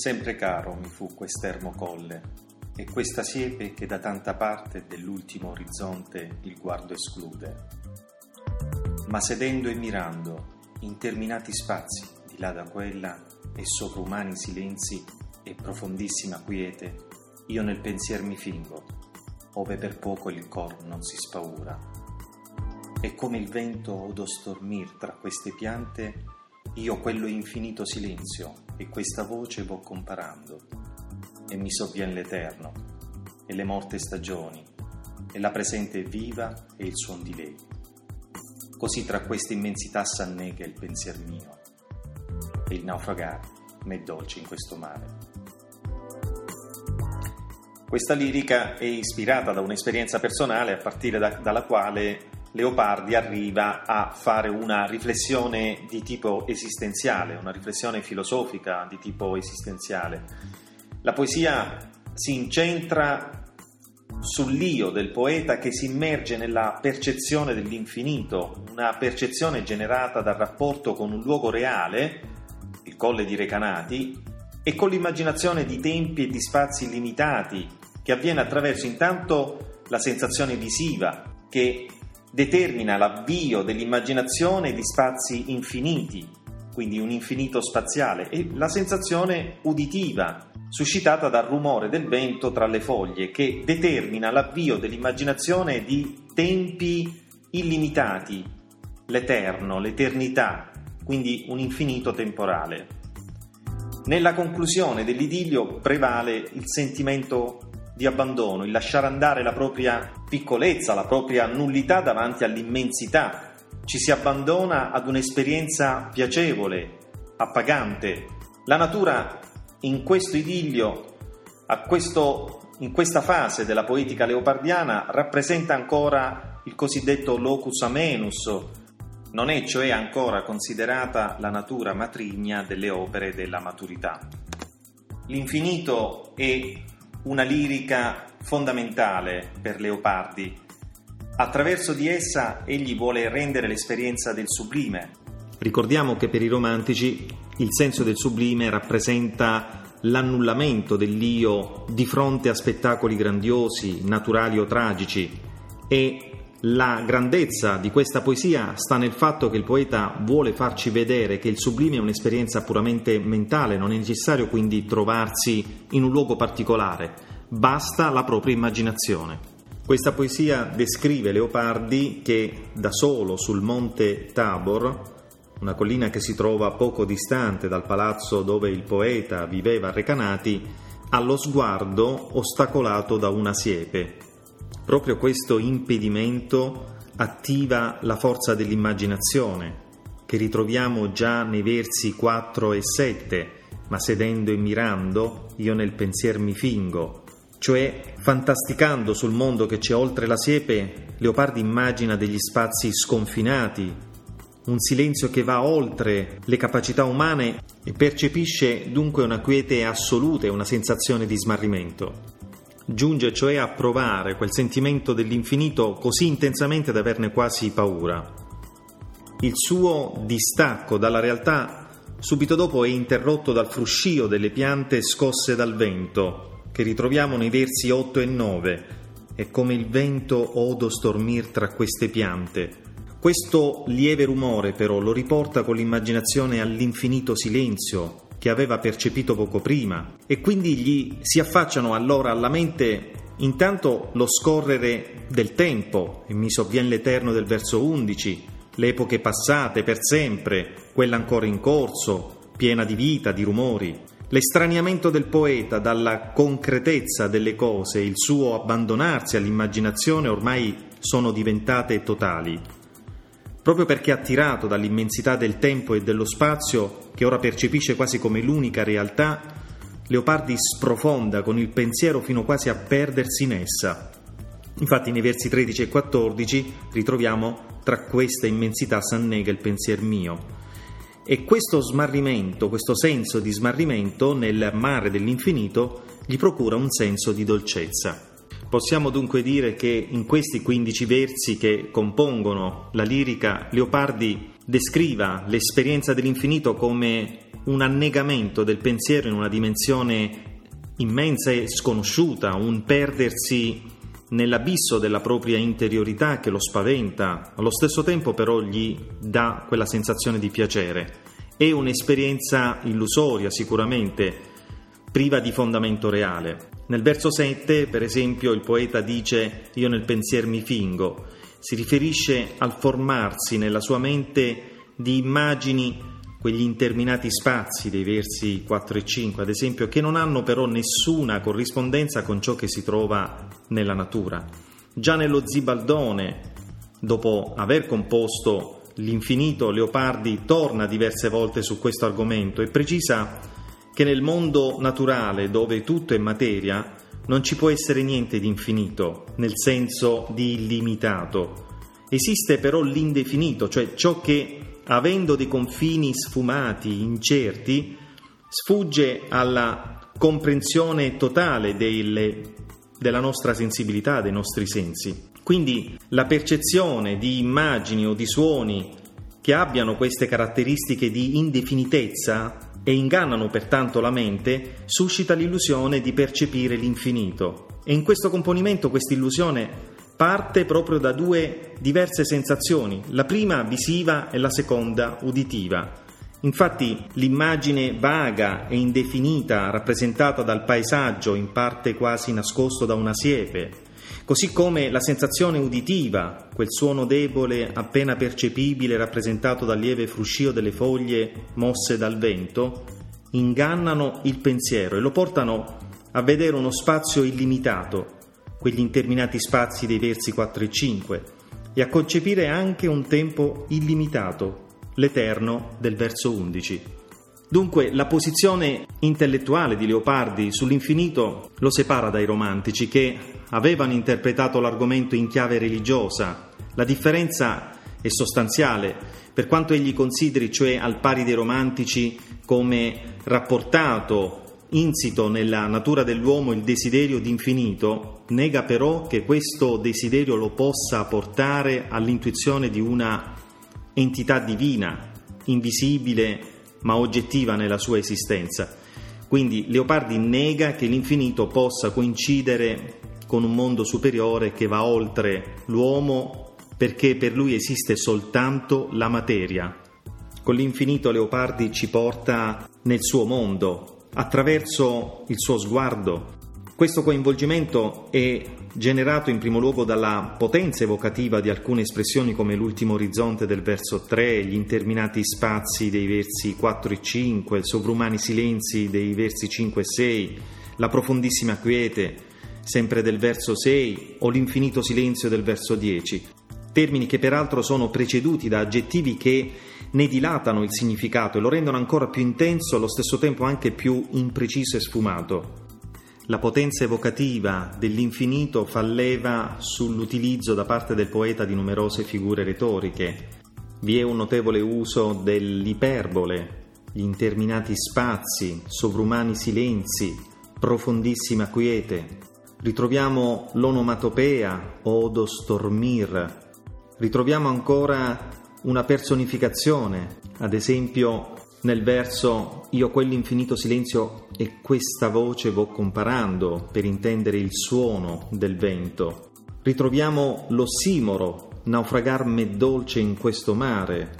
Sempre caro mi fu quest'ermo colle e questa siepe che da tanta parte dell'ultimo orizzonte il guardo esclude. Ma sedendo e mirando interminati spazi di là da quella e sovrumani silenzi e profondissima quiete, io nel pensier mi fingo, ove per poco il cor non si spaura. E come il vento odo stormir tra queste piante, io quello infinito silenzio e questa voce vo comparando, e mi sovvien l'eterno, e le morte stagioni, e la presente viva e il suon di lei. Così tra queste immensità s'annega il pensier mio, e il naufragare m'è dolce in questo mare. Questa lirica è ispirata da un'esperienza personale a partire da, dalla quale Leopardi arriva a fare una riflessione di tipo esistenziale, una riflessione filosofica di tipo esistenziale. La poesia si incentra sull'io del poeta che si immerge nella percezione dell'infinito, una percezione generata dal rapporto con un luogo reale, il colle di Recanati, e con l'immaginazione di tempi e di spazi limitati, che avviene attraverso intanto la sensazione visiva, che determina l'avvio dell'immaginazione di spazi infiniti, quindi un infinito spaziale, e la sensazione uditiva, suscitata dal rumore del vento tra le foglie, che determina l'avvio dell'immaginazione di tempi illimitati, l'eterno, l'eternità, quindi un infinito temporale. Nella conclusione dell'idillio prevale il sentimento di abbandono, il lasciare andare la propria piccolezza, la propria nullità davanti all'immensità. Ci si abbandona ad un'esperienza piacevole, appagante. La natura in questo idillio, questo, in questa fase della poetica leopardiana, rappresenta ancora il cosiddetto locus amenus, non è cioè ancora considerata la natura matrigna delle opere della maturità. L'infinito è una lirica fondamentale per Leopardi. Attraverso di essa egli vuole rendere l'esperienza del sublime. Ricordiamo che per i romantici il senso del sublime rappresenta l'annullamento dell'io di fronte a spettacoli grandiosi, naturali o tragici e la grandezza di questa poesia sta nel fatto che il poeta vuole farci vedere che il sublime è un'esperienza puramente mentale, non è necessario quindi trovarsi in un luogo particolare, basta la propria immaginazione. Questa poesia descrive Leopardi che da solo sul monte Tabor, una collina che si trova poco distante dal palazzo dove il poeta viveva a Recanati, ha lo sguardo ostacolato da una siepe, Proprio questo impedimento attiva la forza dell'immaginazione, che ritroviamo già nei versi 4 e 7, ma sedendo e mirando, io nel pensier mi fingo. Cioè, fantasticando sul mondo che c'è oltre la siepe, Leopardi immagina degli spazi sconfinati, un silenzio che va oltre le capacità umane e percepisce dunque una quiete assoluta e una sensazione di smarrimento giunge cioè a provare quel sentimento dell'infinito così intensamente da averne quasi paura. Il suo distacco dalla realtà subito dopo è interrotto dal fruscio delle piante scosse dal vento, che ritroviamo nei versi 8 e 9, e come il vento odo stormir tra queste piante. Questo lieve rumore però lo riporta con l'immaginazione all'infinito silenzio, che aveva percepito poco prima e quindi gli si affacciano allora alla mente intanto lo scorrere del tempo, e mi sovvien l'eterno del verso 11, le epoche passate per sempre, quella ancora in corso, piena di vita, di rumori, l'estraniamento del poeta dalla concretezza delle cose, il suo abbandonarsi all'immaginazione ormai sono diventate totali. Proprio perché attirato dall'immensità del tempo e dello spazio, che ora percepisce quasi come l'unica realtà, Leopardi sprofonda con il pensiero fino quasi a perdersi in essa. Infatti nei versi 13 e 14 ritroviamo tra questa immensità s'annega il pensier mio. E questo smarrimento, questo senso di smarrimento nel mare dell'infinito gli procura un senso di dolcezza. Possiamo dunque dire che in questi 15 versi che compongono la lirica, Leopardi descriva l'esperienza dell'infinito come un annegamento del pensiero in una dimensione immensa e sconosciuta, un perdersi nell'abisso della propria interiorità che lo spaventa, allo stesso tempo però gli dà quella sensazione di piacere. È un'esperienza illusoria sicuramente, priva di fondamento reale. Nel verso 7, per esempio, il poeta dice io nel pensier mi fingo, si riferisce al formarsi nella sua mente di immagini quegli interminati spazi dei versi 4 e 5, ad esempio, che non hanno però nessuna corrispondenza con ciò che si trova nella natura. Già nello Zibaldone, dopo aver composto l'infinito, Leopardi torna diverse volte su questo argomento e precisa che nel mondo naturale, dove tutto è materia, non ci può essere niente di infinito, nel senso di illimitato. Esiste però l'indefinito, cioè ciò che avendo dei confini sfumati, incerti, sfugge alla comprensione totale delle, della nostra sensibilità, dei nostri sensi. Quindi la percezione di immagini o di suoni che abbiano queste caratteristiche di indefinitezza e ingannano pertanto la mente, suscita l'illusione di percepire l'infinito. E in questo componimento questa illusione parte proprio da due diverse sensazioni, la prima visiva e la seconda uditiva. Infatti l'immagine vaga e indefinita rappresentata dal paesaggio, in parte quasi nascosto da una siepe, così come la sensazione uditiva, quel suono debole appena percepibile rappresentato dal lieve fruscio delle foglie mosse dal vento, ingannano il pensiero e lo portano a vedere uno spazio illimitato, quegli interminati spazi dei versi 4 e 5, e a concepire anche un tempo illimitato, l'eterno del verso 11. Dunque la posizione intellettuale di Leopardi sull'infinito lo separa dai romantici che avevano interpretato l'argomento in chiave religiosa. La differenza è sostanziale, per quanto egli consideri, cioè al pari dei romantici, come rapportato insito nella natura dell'uomo il desiderio di infinito, nega però che questo desiderio lo possa portare all'intuizione di una entità divina, invisibile ma oggettiva nella sua esistenza. Quindi Leopardi nega che l'infinito possa coincidere con un mondo superiore che va oltre l'uomo perché per lui esiste soltanto la materia. Con l'infinito Leopardi ci porta nel suo mondo, attraverso il suo sguardo. Questo coinvolgimento è generato in primo luogo dalla potenza evocativa di alcune espressioni come l'ultimo orizzonte del verso 3, gli interminati spazi dei versi 4 e 5, i sovrumani silenzi dei versi 5 e 6, la profondissima quiete, sempre del verso 6, o l'infinito silenzio del verso 10. Termini che peraltro sono preceduti da aggettivi che ne dilatano il significato e lo rendono ancora più intenso, allo stesso tempo anche più impreciso e sfumato. La potenza evocativa dell'infinito fa leva sull'utilizzo da parte del poeta di numerose figure retoriche. Vi è un notevole uso dell'iperbole, gli interminati spazi, sovrumani silenzi, profondissima quiete. Ritroviamo l'onomatopea, odos dormir. Ritroviamo ancora una personificazione, ad esempio nel verso Io quell'infinito silenzio e questa voce vo comparando per intendere il suono del vento. Ritroviamo l'ossimoro, naufragar me dolce in questo mare.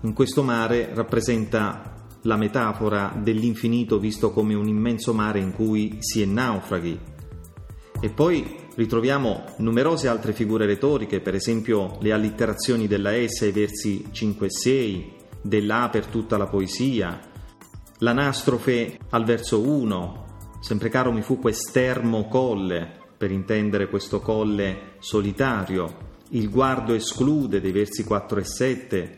In questo mare rappresenta la metafora dell'infinito visto come un immenso mare in cui si è naufraghi. E poi ritroviamo numerose altre figure retoriche, per esempio le allitterazioni della S ai versi 5 e 6, dell'A per tutta la poesia, l'anastrofe al verso 1, sempre caro mi fu quest'ermo colle, per intendere questo colle solitario, il guardo esclude dei versi 4 e 7,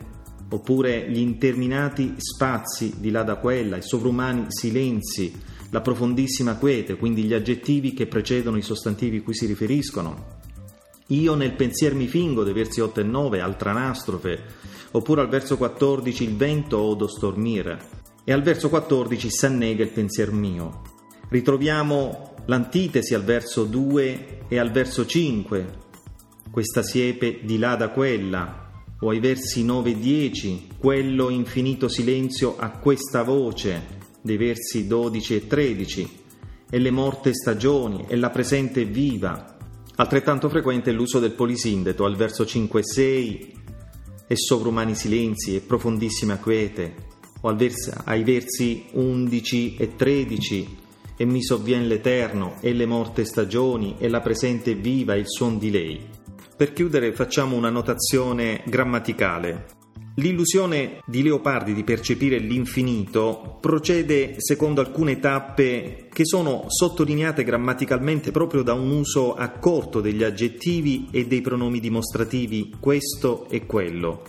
oppure gli interminati spazi di là da quella, i sovrumani silenzi, la profondissima quiete, quindi gli aggettivi che precedono i sostantivi cui si riferiscono. Io nel pensier mi fingo dei versi 8 e 9, altra anastrofe, oppure al verso 14 il vento odo stormire, e al verso 14 s'annega il pensier mio. Ritroviamo l'antitesi al verso 2 e al verso 5, questa siepe di là da quella, o ai versi 9 e 10, quello infinito silenzio a questa voce dei versi 12 e 13, e le morte stagioni e la presente viva. Altrettanto frequente è l'uso del polisindeto al verso 5 e 6, e sovrumani silenzi e profondissime acquete, o verso, ai versi 11 e 13, e mi sovvien l'Eterno, e le morte stagioni, e la presente viva il suon di lei. Per chiudere facciamo una notazione grammaticale. L'illusione di Leopardi di percepire l'infinito procede secondo alcune tappe che sono sottolineate grammaticalmente proprio da un uso accorto degli aggettivi e dei pronomi dimostrativi questo e quello.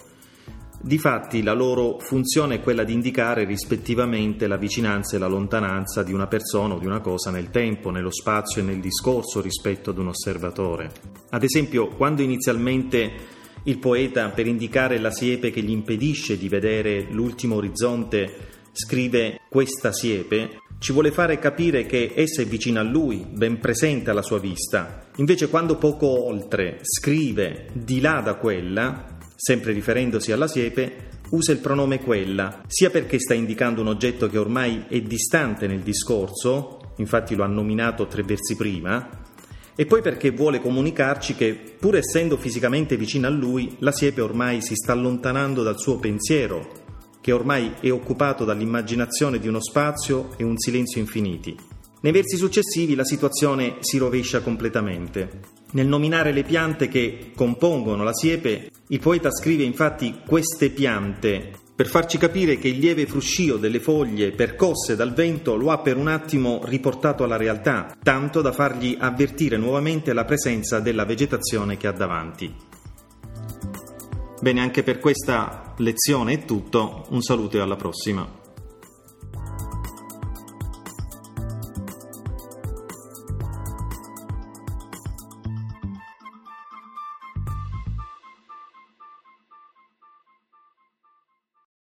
Difatti la loro funzione è quella di indicare rispettivamente la vicinanza e la lontananza di una persona o di una cosa nel tempo, nello spazio e nel discorso rispetto ad un osservatore. Ad esempio, quando inizialmente il poeta, per indicare la siepe che gli impedisce di vedere l'ultimo orizzonte, scrive questa siepe, ci vuole fare capire che essa è vicina a lui, ben presente alla sua vista. Invece quando poco oltre scrive di là da quella, sempre riferendosi alla siepe, usa il pronome quella, sia perché sta indicando un oggetto che ormai è distante nel discorso, infatti lo ha nominato tre versi prima, e poi perché vuole comunicarci che, pur essendo fisicamente vicina a lui, la siepe ormai si sta allontanando dal suo pensiero, che ormai è occupato dall'immaginazione di uno spazio e un silenzio infiniti. Nei versi successivi la situazione si rovescia completamente. Nel nominare le piante che compongono la siepe, il poeta scrive infatti queste piante per farci capire che il lieve fruscio delle foglie percosse dal vento lo ha per un attimo riportato alla realtà, tanto da fargli avvertire nuovamente la presenza della vegetazione che ha davanti. Bene, anche per questa lezione è tutto, un saluto e alla prossima.